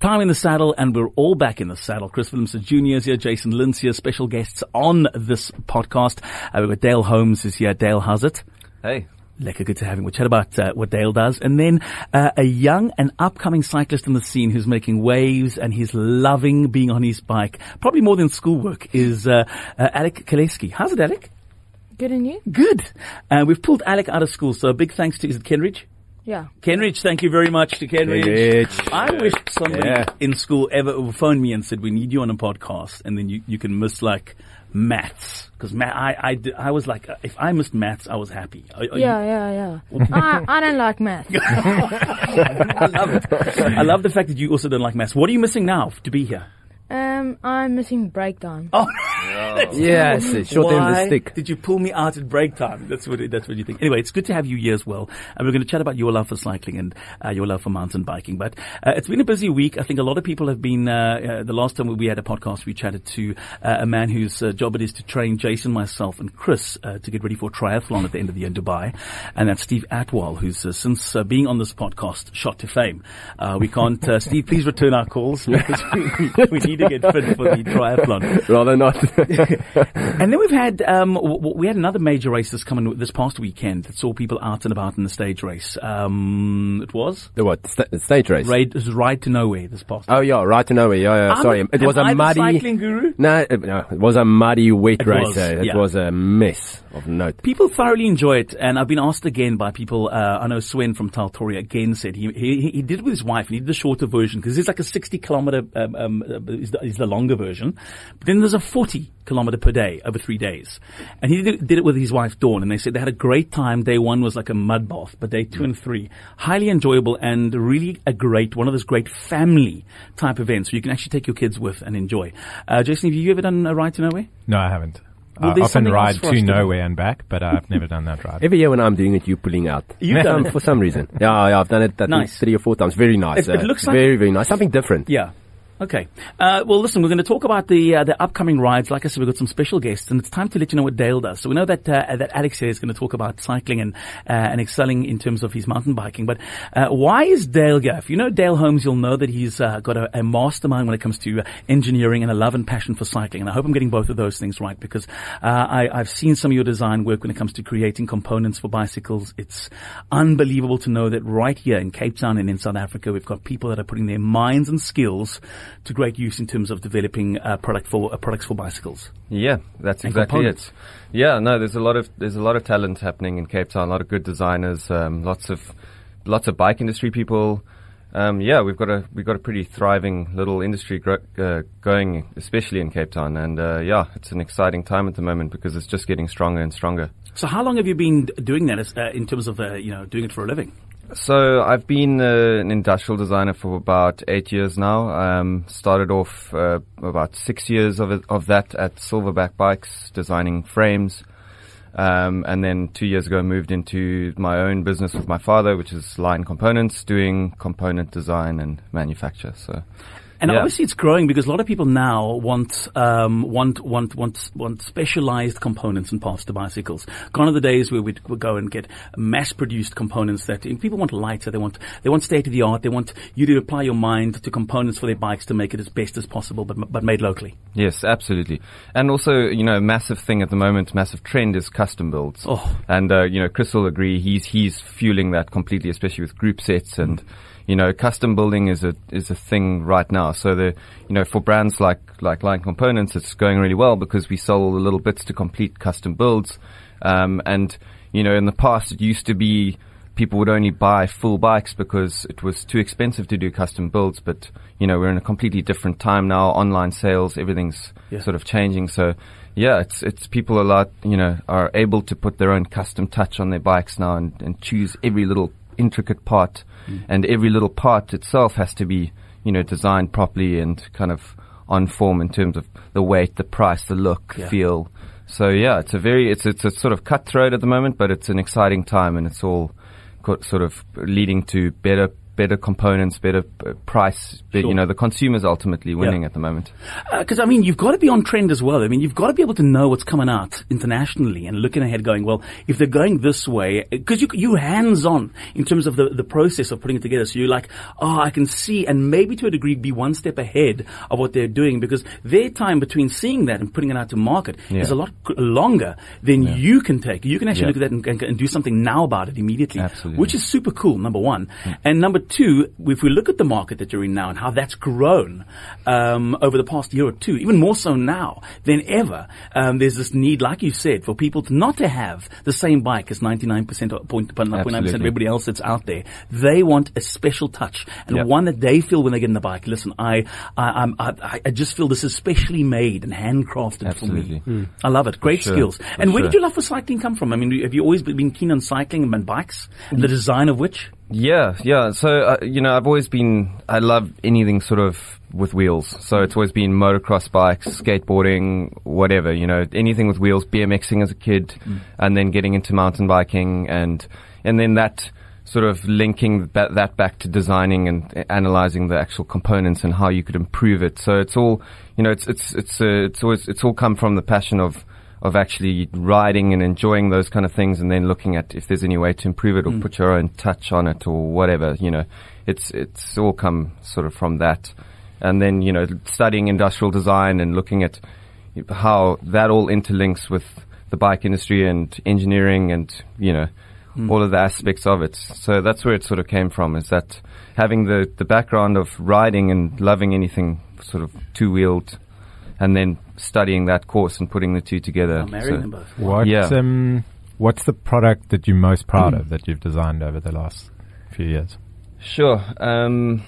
Time in the saddle, and we're all back in the saddle. Chris Willemse Jr. is here, Jason Lindsay here, special guests on this podcast. Uh, we've got Dale Holmes is here. Dale, how's it? Hey. Lekker, good to have him. We'll chat about uh, what Dale does. And then uh, a young and upcoming cyclist in the scene who's making waves and he's loving being on his bike, probably more than schoolwork, is uh, uh, Alec Kaleski. How's it, Alec? Good and you? Good. Uh, we've pulled Alec out of school, so a big thanks to, is it Kenridge? Yeah. Kenridge, thank you very much to Kenridge. Kenridge. I wish somebody Yeah. in school ever phoned me and said, we need you on a podcast, and then you, you can miss like maths. Because ma- I, I, I was like, if I missed maths, I was happy. Are- are you- Yeah, yeah, yeah. I, I don't like maths. I love it. I love the fact that you also don't like maths. What are you missing now to be here? Um, I'm missing break time. Oh, Yes, short end of the stick. Did you pull me out at break time? That's what that's what you think. Anyway, it's good to have you here as well, and we're going to chat about your love for cycling and uh, your love for mountain biking. But uh, it's been a busy week. I think a lot of people have been. Uh, uh, the last time we had a podcast, we chatted to uh, a man whose uh, job it is to train Jason, myself, and Chris uh, to get ready for triathlon at the end of the year in Dubai, and that's Steve Atwell, who's uh, since uh, being on this podcast shot to fame. Uh, we can't. Uh, Steve, please return our calls because we, we need to get fit for the triathlon. Rather not. And then we've had um, w- w- we had another major race this coming this past weekend that saw people out and about in the stage race. Um, it was the what? St- stage race? Was Ride to Nowhere this past. Oh yeah, right to nowhere. Yeah, yeah. Sorry, a- it was a muddy. cycling guru. No, it, no, it was a muddy, wet It race. was, eh? It yeah. was a mess of note. People thoroughly enjoy it, and I've been asked again by people. Uh, I know Swen from Taltoria again said he, he he did it with his wife, and he did the shorter version because it's like a sixty kilometer um, um, uh, is, the, is the longer version. But then there's a forty kilometer per day over three days, and he did, did it with his wife Dawn, and they said they had a great time. Day one was like a mud bath, but day two and three highly enjoyable and really a great one of those great family type events where you can actually take your kids with and enjoy. Uh, Jason, have you ever done a ride to nowhere? No, I haven't. Well, I there's often something ride else for us to to nowhere and back, but I've never done that ride. Every year when I'm doing it, you're pulling out. You've done Um, it. for some reason. Yeah, yeah, I've done it. I think Nice. three or four times. Very nice. It- it uh, looks like- very, very nice. Something different. Yeah. Okay. Uh, well, listen, we're going to talk about the uh, the upcoming rides. Like I said, we've got some special guests, and it's time to let you know what Dale does. So we know that uh, that Alex here is going to talk about cycling and uh, and excelling in terms of his mountain biking. But uh, why is Dale here? If you know Dale Holmes, you'll know that he's uh, got a, a mastermind when it comes to engineering and a love and passion for cycling. And I hope I'm getting both of those things right because I, I've seen some of your design work when it comes to creating components for bicycles. It's unbelievable to know that right here in Cape Town and in South Africa, we've got people that are putting their minds and skills to great use in terms of developing uh, product for uh, products for bicycles. Yeah, that's exactly it. Yeah, no, there's a lot of there's a lot of talent happening in Cape Town. A lot of good designers, um, lots of lots of bike industry people. Um, yeah, we've got a we've got a pretty thriving little industry gro- uh, going, especially in Cape Town. And uh, yeah, it's an exciting time at the moment because it's just getting stronger and stronger. So, how long have you been doing that as, uh, in terms of uh, you know doing it for a living? So I've been uh, an industrial designer for about eight years now. Um, started off uh, about six years of it, of that at Silverback Bikes, designing frames, um, and then two years ago moved into my own business with my father, which is Line Components, doing component design and manufacture. So And Yeah. obviously, it's growing because a lot of people now want um, want want want want specialized components and parts to bicycles. Gone are the days where we'd, we'd go and get mass-produced components that people want lighter. They want they want state of the art. They want you to apply your mind to components for their bikes to make it as best as possible, but but made locally. Yes, absolutely. And also, you know, a massive thing at the moment, massive trend is custom builds. Oh. And, uh, you know, Chris will agree, he's, he's fueling that completely, especially with group sets and, you know, custom building is a, is a thing right now. So the, you know, for brands like, like Line Components, it's going really well because we sell all the little bits to complete custom builds. Um, and, you know, in the past it used to be, people would only buy full bikes because it was too expensive to do custom builds. But you know, we're in a completely different time now. Online sales, everything's Yeah. sort of changing. So yeah, it's it's people a lot, you know, are able to put their own custom touch on their bikes now and, and choose every little intricate part, mm. and every little part itself has to be you know designed properly and kind of on form in terms of the weight, the price, the look, Yeah. feel. So yeah, it's a very it's it's a sort of cutthroat at the moment, but it's an exciting time, and it's all sort of leading to better better components, better price. Sure. You know, the consumer's ultimately winning at the moment. Because Uh, I mean, you've got to be on trend as well. I mean, you've got to be able to know what's coming out internationally and looking ahead, going, well, if they're going this way, because you you hands on in terms of the the process of putting it together. So you're like, oh, I can see, and maybe to a degree be one step ahead of what they're doing because their time between seeing that and putting it out to market Yeah. is a lot longer than you can take. You can actually Yeah. look at that and, and, and do something now about it immediately, Absolutely. which is super cool. Number one, and number two, if we look at the market that you're in now and how that's grown um, over the past year or two, even more so now than ever, um, there's this need, like you said, for people to not to have the same bike as 99% or 0.9% of Absolutely. everybody else that's out there. They want a special touch and Yep. one that they feel when they get in the bike. Listen, I, I, I'm, I, I just feel this is specially made and handcrafted for me. Absolutely. I love it. Great sure. skills. For and where did your love for cycling come from? I mean, have you always been keen on cycling and bikes and the design of which? Yeah, yeah. So uh, you know, I've always been. I love anything sort of with wheels. So it's always been motocross bikes, skateboarding, whatever. You know, anything with wheels. BMXing as a kid, and then getting into mountain biking, and and then that sort of linking that, that back to designing and analyzing the actual components and how you could improve it. So it's all, you know, it's it's it's uh, it's always it's all come from the passion of of actually riding and enjoying those kind of things and then looking at if there's any way to improve it or mm. put your own touch on it or whatever, you know, it's, it's all come sort of from that. And then, you know, studying industrial design and looking at how that all interlinks with the bike industry and engineering and, you know, mm. all of the aspects of it. So that's where it sort of came from is that having the, the background of riding and loving anything sort of two wheeled and then studying that course and putting the two together. Oh, marrying So- them both. What, Yeah. um, what's the product that you're most proud of that you've designed over the last few years? Sure. Um,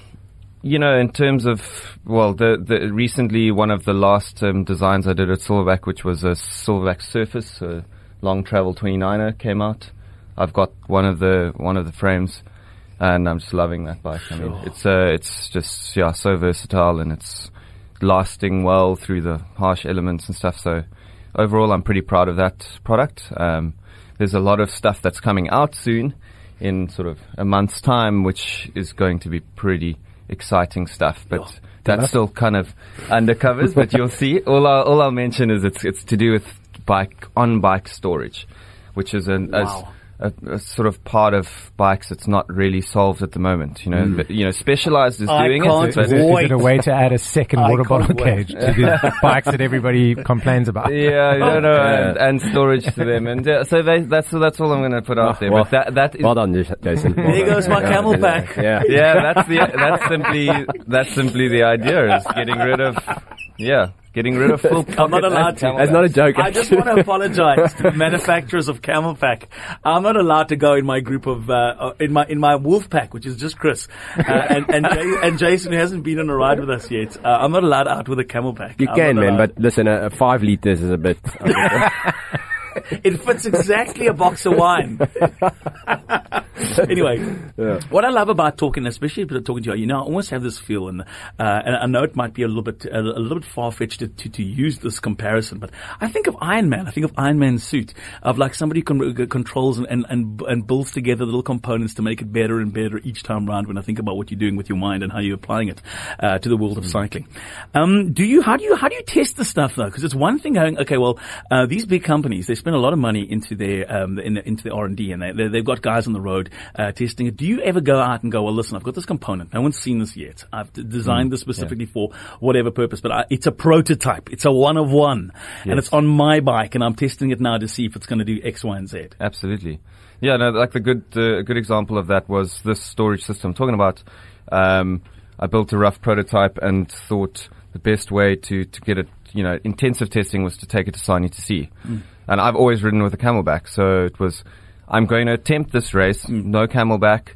you know, in terms of well, the, the recently one of the last um, designs I did at Silverback, which was a Silverback Surface, a long travel 29er, came out. I've got one of the one of the frames, and I'm just loving that bike. I mean, it's uh, it's just yeah, so versatile and it's lasting well through the harsh elements and stuff. So overall, I'm pretty proud of that product. Um, there's a lot of stuff that's coming out soon in sort of a month's time, which is going to be pretty exciting stuff. But Yeah. that's still kind of undercovers. but you'll see. All I'll, all I'll mention is it's it's to do with bike on bike storage, which is an as Wow. A, a sort of part of bikes that's not really solved at the moment. You know, but, you know, Specialized is I doing can't it. but- Is it, is it a way to add a second I water bottle wait. cage to the bikes that everybody complains about? Yeah, no, no, Yeah. and, and storage to them, and uh, so they, that's that's all I'm going to put out there. well- but that that is Well done, Jas- Jason. Well There done. goes my camelback. yeah. Yeah. yeah, that's the that's simply that's simply the idea is getting rid of yeah, getting rid of full. I'm not allowed to. camel That's not a joke. I just want to apologize to the manufacturers of Camel Pack. I'm not allowed to go in my group of uh, uh, in my in my Wolf Pack, which is just Chris uh, and and, Jay, and Jason, who hasn't been on a ride with us yet. Uh, I'm not allowed out with a Camel Pack. You I'm can, man, but listen, a, a five liters is a bit. it fits exactly a box of wine. anyway, what I love about talking, especially talking to you, you know, I almost have this feel, and uh, and I know it might be a little bit a, a little bit far fetched to, to to use this comparison, but I think of Iron Man. I think of Iron Man's suit of like somebody who con- controls and, and and and builds together little components to make it better and better each time round. When I think about what you're doing with your mind and how you're applying it uh, to the world of cycling, um, do you how do you how do you test the stuff though? Because it's one thing going, okay, well, uh, these big companies they spend a lot of money into their um, in the, into the R and D, and they they've got guys on the road uh, testing it. Do you ever go out and go, well, listen, I've got this component. No one's seen this yet. I've d- designed this specifically for whatever purpose, but I, it's a prototype. It's a one of one, and it's on my bike, and I'm testing it now to see if it's going to do X, Y, and Z. Absolutely. Yeah, no, like the good, uh, good example of that was this storage system. I'm talking about, um, I built a rough prototype and thought the best way to, to get it, you know, intensive testing was to take it to Sani2c. And I've always ridden with a camelback, so it was, I'm going to attempt this race, no camelback,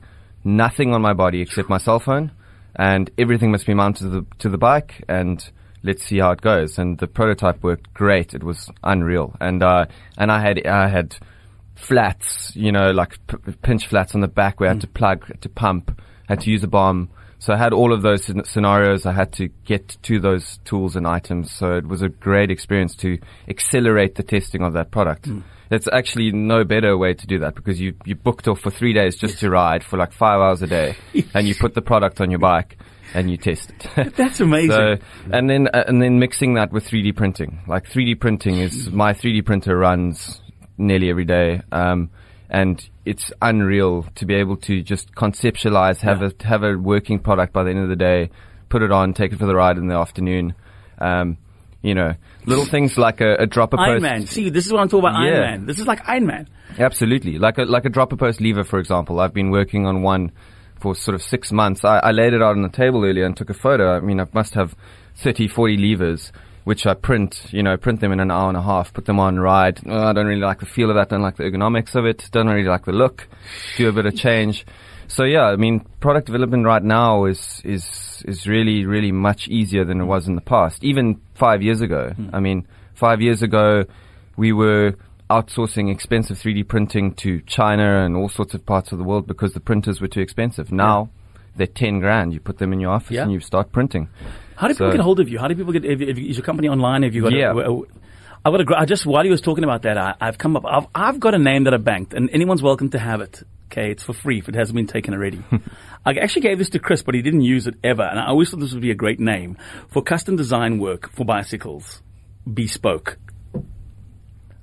nothing on my body except my cell phone, and everything must be mounted to the, to the bike, and let's see how it goes. And the prototype worked great. It was unreal. And, uh, and I had, I had, flats, you know, like p- pinch flats on the back where I had to plug, to pump, had to use a bomb. So I had all of those scenarios. I had to get to those tools and items. So it was a great experience to accelerate the testing of that product. It's actually no better way to do that because you, you booked off for three days just to ride for like five hours a day and you put the product on your bike and you test it. That's amazing. So, and then uh, and then mixing that with 3D printing. Like 3D printing is my 3D printer runs nearly every day, um, and it's unreal to be able to just conceptualize, have Yeah. a have a working product by the end of the day, put it on, take it for the ride in the afternoon. Um, you know, little things like a, a dropper Iron post. Man. See, this is what I'm talking about. Yeah. Iron Man. This is like Iron Man. Absolutely. Like a, like a dropper post lever, for example. I've been working on one for sort of six months. I, I laid it out on the table earlier and took a photo. I mean, I must have 30, 40 levers, which I print, you know, print them in an hour and a half, put them on ride. Oh, I don't really like the feel of that. Don't like the ergonomics of it. Don't really like the look. Do a bit of change. So yeah, I mean, product development right now is, is, is really, really much easier than it was in the past. Even five years ago. Hmm. I mean, five years ago, we were outsourcing expensive 3D printing to China and all sorts of parts of the world because the printers were too expensive. Now they're 10 grand. You put them in your office Yeah. and you start printing. How do people So- get hold of you? How do people get? If, if, is your company online? Have you got? Yeah. A, a, I've got a. I just while he was talking about that, I, I've come up. I've, I've got a name that I banked, and anyone's welcome to have it. Okay, it's for free if it hasn't been taken already. I actually gave this to Chris, but he didn't use it ever, and I always thought this would be a great name for custom design work for bicycles. Bespoke.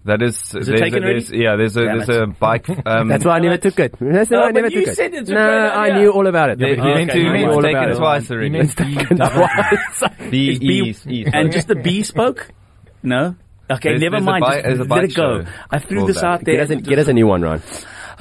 That is, Is it there's taken a, there's, yeah, there's a, Damn there's it. a bike. Um, That's why I never took it. That's why No, I never took it. said it's no, I idea. knew all about it. They- But you he meant took to- you all meant to about take it it. twice already. He meant to take it twice. the It's be- E's, E's, and just the B spoke. No. Okay, There's- never there's a mind. bi- Just there's a let bike it go. show I threw called this out there. Get us, a, get us a new one, Ron.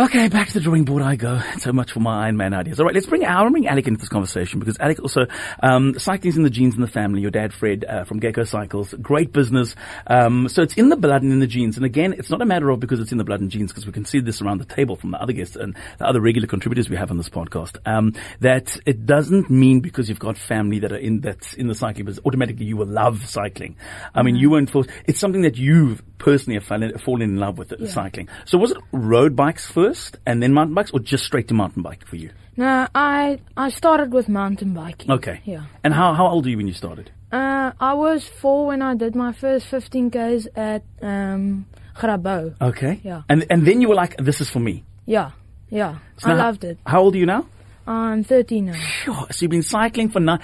Okay, back to the drawing board I go. So much for my Iron Man ideas. All right, let's bring I want to bring Alec into this conversation because Alec also um, cycling's in the genes in the family. Your dad Fred uh, from Gecko Cycles, great business. Um, so it's in the blood and in the genes. And again, it's not a matter of because it's in the blood and genes because we can see this around the table from the other guests and the other regular contributors we have on this podcast. Um, that it doesn't mean because you've got family that are in that's in the cycling business automatically you will love cycling. I mean, you weren't forced. It's something that you've personally have fallen, fallen in love with, uh, cycling. So was it road bikes first and then mountain bikes or just straight to mountain bike for you? No, I I started with mountain biking. Okay. Yeah. And how, how old are you when you started? Uh, I was four when I did my first 15 k's at um, Grabouw. Okay. Yeah. And, and then you were like, this is for me. Yeah, yeah. So I loved it. How old are you now? I'm 13 now. Phew, So you've been cycling for nine,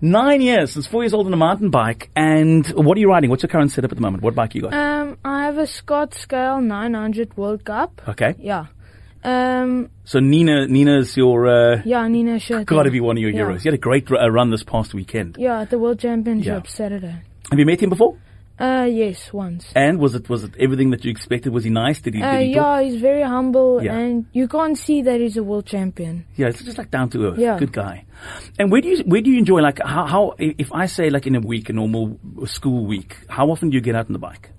nine years, since four years old on a mountain bike. And what are you riding? What's your current setup at the moment? What bike you got? Um, I have a Scott Scale 900 World Cup. Okay. Yeah. Um, So Nino, Nino's your, uh, yeah, Nino Schurter. gotta be one of your Yeah. heroes. You had a great r- uh, run this past weekend. Yeah, at the World Championship Yeah. Saturday. Have you met him before? Uh, yes, once. And was it, was it everything that you expected? Was he nice? Did he, Uh, did he yeah, he's very humble, Yeah. and you can't see that he's a world champion. Yeah, it's just like down to earth. Yeah. Good guy. And where do you where do you enjoy like how how if I say like in a week a normal school week, how often do you get out on the bike?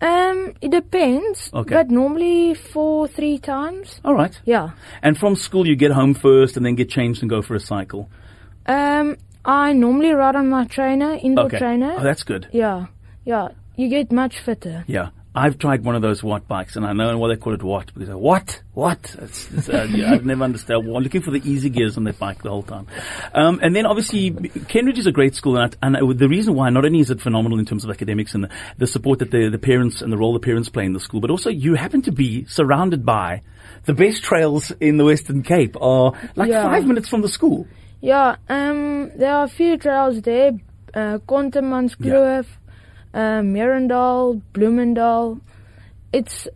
Um, it depends. Okay. But normally four, three times. All right. Yeah. And from school you get home first and then get changed and go for a cycle. Um, I normally ride on my trainer, indoor Okay. trainer. Oh, that's good. yeah, yeah. You get much fitter. Yeah. I've tried one of those watt bikes, and I know why they call it watt because what, what? It's, it's, uh, yeah, I've never understood. I'm looking for the easy gears on that bike the whole time. Um, and then obviously, Kenridge is a great school, and, I, and the reason why not only is it phenomenal in terms of academics and the, the support that the, the parents and the role the parents play in the school, but also you happen to be surrounded by the best trails in the Western Cape are like Yeah. five minutes from the school. Yeah. Um, there are a few trails there. Uh, Kontermanskloof, uh, Meerendal, Bloemendal. It's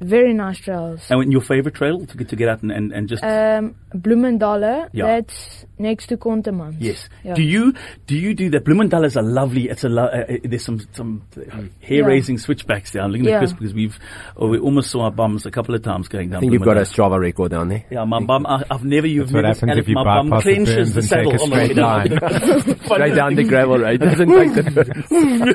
very nice trails. And your favorite trail to get to get out and, and, and just Um, Bloemendalle. Yeah. That's next to Kontermans. Yes. Yeah. Do you do you do that? Bloemendal is a lovely. It's a lo- uh, uh, there's some some hair raising switchbacks there. I'm looking at Yeah. Chris because we've oh, we almost saw our bums a couple of times going down. I think you've got a Strava record down there. Yeah, my bum. I, I've never. You've what never. happens if you my bum bypass the clenches the and saddle. take a on the straight way. Straight down the gravel, right? Doesn't take the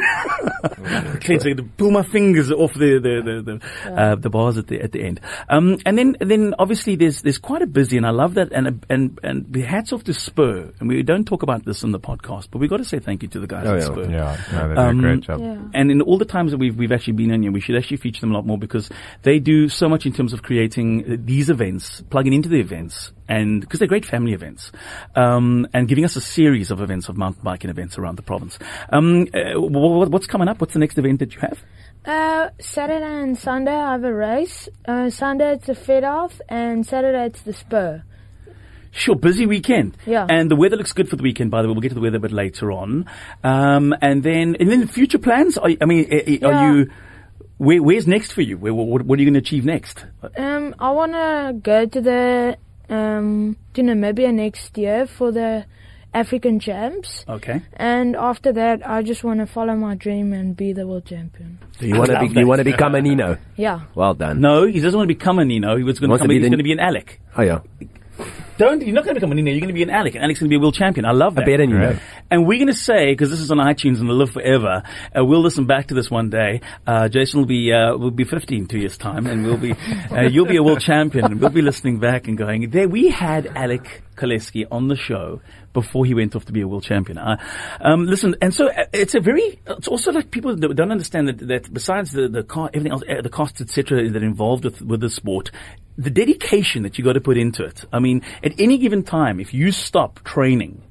clenching to pull my fingers off the the the the, uh, the bars at the at the end. Um, and then then obviously there's there's quite a busy, and I love that. And and and the hats off to Spur. And we don't talk about this in the podcast, but we got to say thank you to the guys Oh, at yeah. Spur. Yeah, no, they do Um, a great job. Yeah. And in all the times that we've, we've actually been in here, we should actually feature them a lot more because they do so much in terms of creating these events, plugging into the events, and because they're great family events, um, and giving us a series of events of mountain biking events around the province. Um, uh, wh- wh- what's coming up? What's the next event that you have? Uh, Saturday and Sunday I have a race. Uh, Sunday it's a Fed Off, and Saturday it's the Spur. Sure, busy weekend. Yeah. And the weather looks good for the weekend, by the way. We'll get to the weather a bit later on. Um, and then, and then future plans? Are, I mean, uh, uh, are Yeah. you, where, where's next for you? Where, what, what are you going to achieve next? Um, I wanna go to the um to Namibia next year for the African Champs, Okay. and after that I just wanna follow my dream and be the world champion. So you want to be, that. you want to become a Nino. Yeah. Well done. No, he doesn't want to become a Nino. He was going to Wants to become, be he's the- going to be an Alec. Oh yeah. Don't, you're not going to become a Nino. You're going to be an Alec. And Alec's going to be a world champion. I love A that. better Nino. Right. And we're going to say, because this is on iTunes and it'll live forever, uh, we'll listen back to this one day. Uh, Jason will be, uh, will be 15 in two years time and we'll be, uh, you'll be a world champion and we'll be listening back and going, there we had Alec Koleski on the show before he went off to be a world champion. Uh, um, listen, and so uh, it's a very, it's also like people that don't understand that, that besides the, the car, everything else, uh, the costs, etc., that are involved with, with the sport, the dedication that you got to put into it. I mean, at any given time, if you stop training,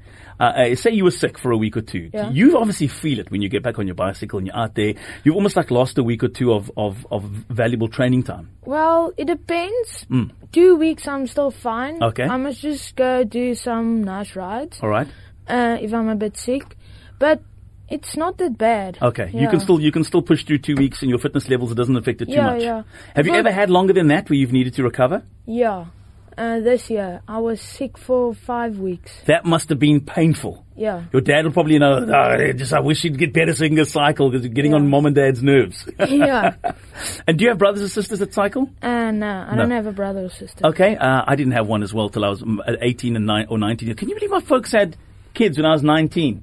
uh, uh, say you were sick for a week or two, Yeah. you obviously feel it when you get back on your bicycle and you're out there. You've almost like lost a week or two of, of, of valuable training time. Well, it depends. Two weeks I'm still fine. Okay. I must just go do some nice rides. All right. Uh, if I'm a bit sick, but it's not that bad. Okay. You can still you can still push through two weeks and your fitness levels it doesn't affect it too Yeah, much. yeah. Have you ever had longer than that where you've needed to recover? Yeah. Uh, this year I was sick for five weeks. That must have been painful. Yeah. Your dad will probably know. "Oh, I just I wish he'd get better so he can go cycle because you're getting Yeah. on mom and dad's nerves. yeah. and do you have brothers or sisters that cycle? And no, I No. don't have a brother or sister. Okay, uh, I didn't have one as well till I was mm, 18 and nine, or 19. Can you believe my folks had kids when I was 19?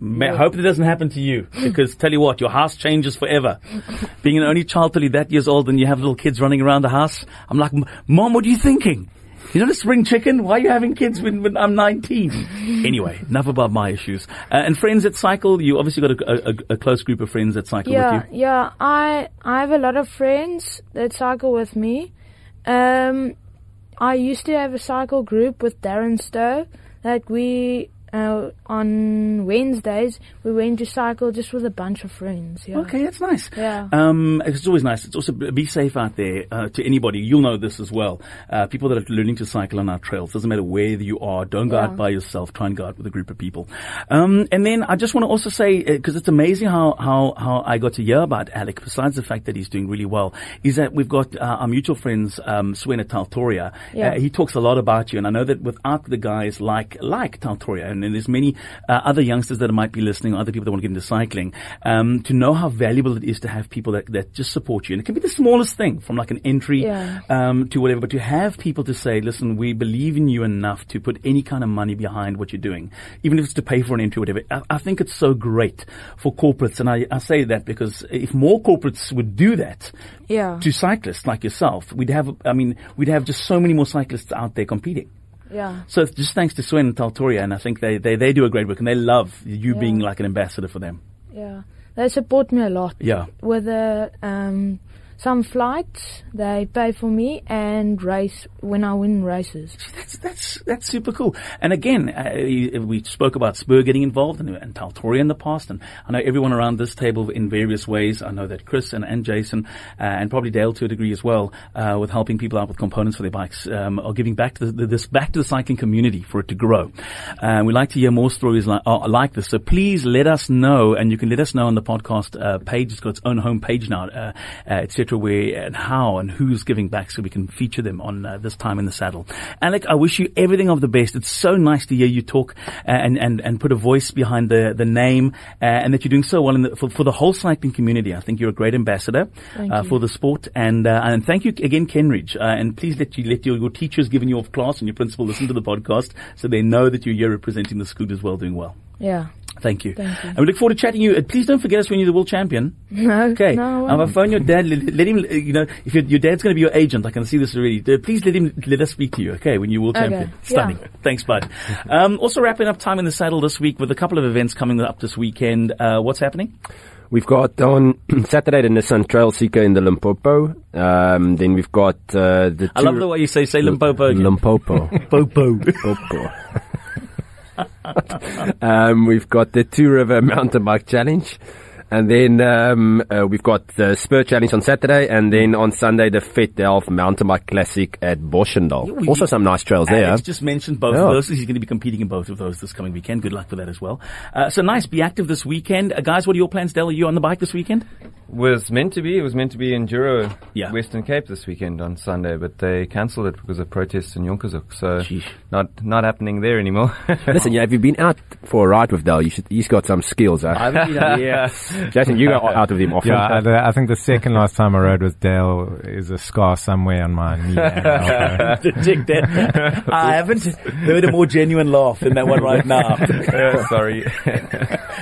Ma- Yeah. hope it doesn't happen to you because tell you what, your house changes forever. Being an only child till you're that years old and you have little kids running around the house, I'm like, Mom, what are you thinking? You're not a spring chicken. Why are you having kids when, when I'm 19? anyway, enough about my issues. Uh, and friends that cycle, you obviously got a, a, a close group of friends that cycle Yeah, with you. yeah. I I have a lot of friends that cycle with me. Um, I used to have a cycle group with Darren Stowe. that we uh, on Wednesdays we went to cycle just with a bunch of friends. Yeah. Okay, that's nice. Yeah. Um, it's always nice. It's also be safe out there uh, to anybody. You'll know this as well. Uh, people that are learning to cycle on our trails. Doesn't matter where you are. Don't go Yeah. out by yourself. Try and go out with a group of people. Um, and then I just want to also say because it's amazing how how how I got to hear about Alec. Besides the fact that he's doing really well, is that we've got uh, our mutual friends um, Swena Taltoria. Yeah. Uh, he talks a lot about you, and I know that without the guys like like Taltoria, and then there's many uh, other youngsters that might be listening, other people that want to get into cycling, um, to know how valuable it is to have people that, that just support you, and it can be the smallest thing, from like an entry Yeah. um, to whatever, but to have people to say, listen, we believe in you enough to put any kind of money behind what you're doing, even if it's to pay for an entry, or whatever. I, I think it's so great for corporates, and I, I say that because if more corporates would do that, Yeah. to cyclists like yourself, we'd have, I mean, we'd have just so many more cyclists out there competing. Yeah. So it's just thanks to Swen and Taltoria, and I think they, they, they do a great work, and they love you Yeah. being like an ambassador for them. Yeah. They support me a lot. Yeah. With uh, um, some flights, they pay for me and race when I win races. That's that's that's super cool. And again, uh, we spoke about Spur getting involved and, and in the past, and I know everyone around this table in various ways. I know that Chris and, and Jason uh, and probably Dale to a degree as well, uh, with helping people out with components for their bikes, um, are giving back to the, this back to the cycling community for it to grow. Uh, we like to hear more stories like uh, like this. So please let us know, and you can let us know on the podcast uh, page. It's got its own home page now, uh, etc. And how and who's giving back, so we can feature them on uh, this time in the saddle. Alec, I wish you everything of the best. It's so nice to hear you talk uh, and and and put a voice behind the the name, uh, and that you're doing so well in the, for for the whole cycling community. I think you're a great ambassador uh, for the sport, and uh, and thank you again, Kenridge. Uh, and please let you let your, your teachers giving you off class and your principal listen to the podcast, so they know that you're here representing the school as well, doing well. Yeah. Thank you. Thank you. And we look forward to chatting to you. Uh, Please don't forget us when you're the world champion. No. Okay. No, I I'm gonna phone your dad. Let, let him. uh, You know, if your, your dad's going to be your agent, I can see this already. Uh, Please let him let us speak to you. Okay, when you're world Okay. champion. Yeah. Stunning. Thanks, bud. Um, also wrapping up time in the saddle this week with a couple of events coming up this weekend. Uh, what's happening? We've got on Saturday the Nissan Trail Seeker in the Limpopo. Um, then we've got uh, the. I love the way you say say Limpopo. again. Limpopo. Popo. Popo. um, we've got the Two River Mountain Bike Challenge. And then um, uh, we've got the Spur Challenge on Saturday, and then on Sunday the Fet Delft Mountain Bike Classic at Boschendal. we- Also some nice trails there. Alex just mentioned both Yeah. of those. He's going to be competing in both of those this coming weekend. Good luck with that as well. Uh, so nice. Be active this weekend. Uh, guys, what are your plans, Dale? Are you on the bike this weekend? Was meant to be. It was meant to be in Juro, Yeah. Western Cape this weekend on Sunday, but they cancelled it because of protests in Jonkershoek. So Sheesh. not not happening there anymore. Listen, yeah, have you been out for a ride with Dale? You should, he's got some skills, huh? yeah. Jason, you go out of him often. Yeah, I, I think the second last time I rode with Dale is a scar somewhere on my knee. and elbow. Detect that. I haven't heard a more genuine laugh than that one right now. Yeah, Sorry.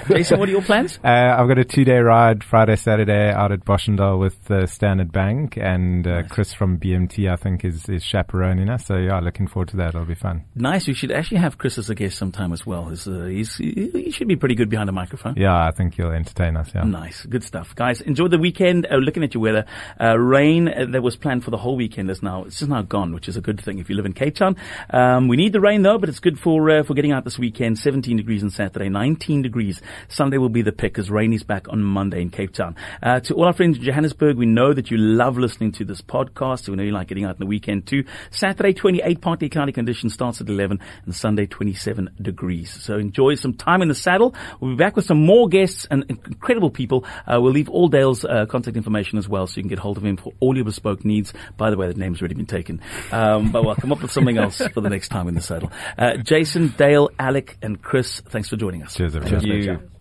Jason, what are your plans? Uh, I've got a two-day ride Friday, Saturday out at Boschendal with uh, Standard Bank, and uh, Chris from BMT, I think, is, is chaperoning us. So yeah, looking forward to that. It'll be fun. Nice. We should actually have Chris as a guest sometime as well. He's, uh, he's, he he should be pretty good behind a microphone. Yeah, I think you'll entertain us. Yeah. Nice, good stuff, guys. Enjoy the weekend. Uh, looking at your weather, uh, rain uh, that was planned for the whole weekend is now it's just now gone, which is a good thing if you live in Cape Town. Um, we need the rain though, but it's good for uh, for getting out this weekend. 17 degrees on Saturday, 19 degrees. Sunday will be the pick as rain is back on Monday in Cape Town. Uh, to all our friends in Johannesburg, we know that you love listening to this podcast. We know you like getting out in the weekend too. Saturday, 28 partly cloudy conditions starts at 11, and Sunday 27 degrees. So enjoy some time in the saddle. We'll be back with some more guests and incredible people. Uh, we'll leave all Dale's uh, contact information as well, so you can get hold of him for all your bespoke needs. By the way, the name's already been taken, um, but we'll come up with something else for the next time in the saddle. Uh, Jason, Dale, Alec, and Chris, thanks for joining us. Cheers, everyone. you.